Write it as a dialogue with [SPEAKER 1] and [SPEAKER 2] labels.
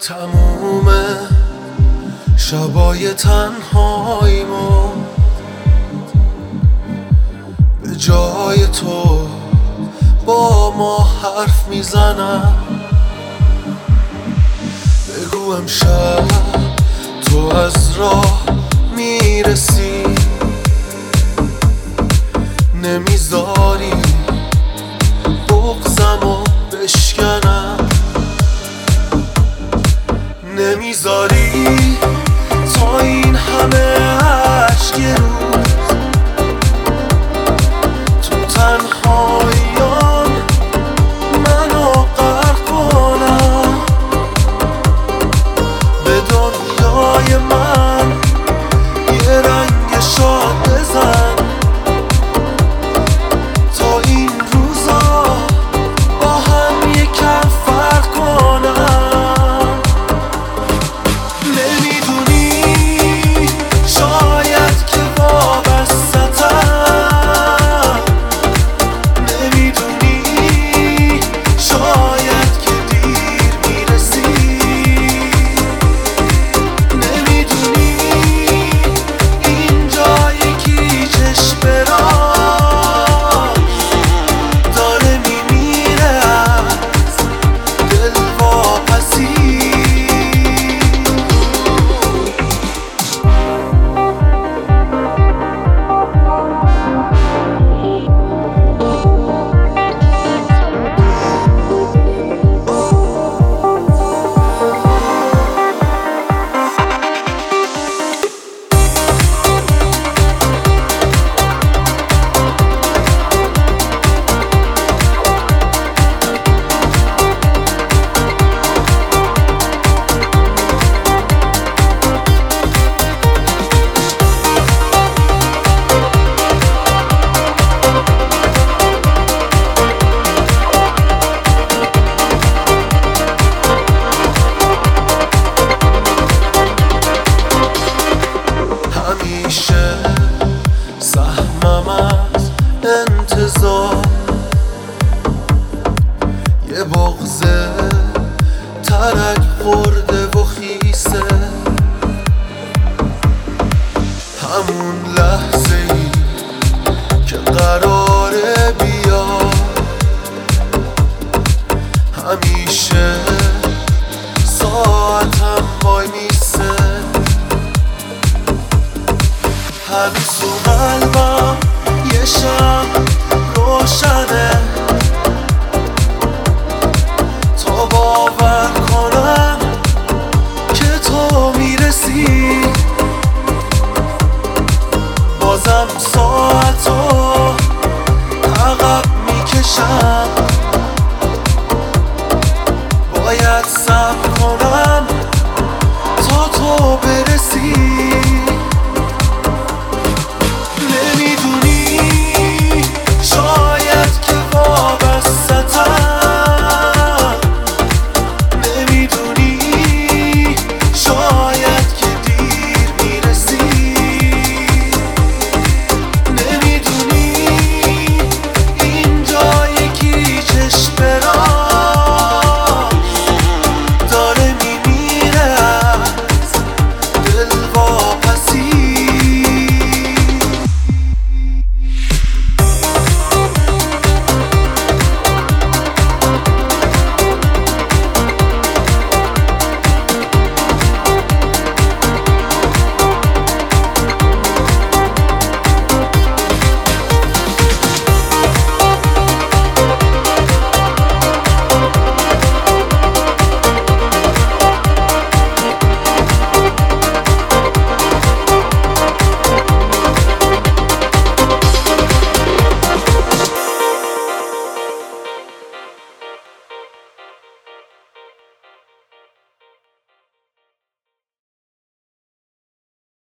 [SPEAKER 1] تموم شبای تنهاییمو به جای تو با ما حرف می‌زنم. بگو امشب تو از راه می‌رسی. نمی‌ذاری بغزم و بشکنم. نمی‌ذاری؟ بغزه ترک خورده و خیسه. همون لحظه ای که قراره بیا. همیشه ساعتم وای میسه. هنوز تو قلبم یه شم روشنه. برسی.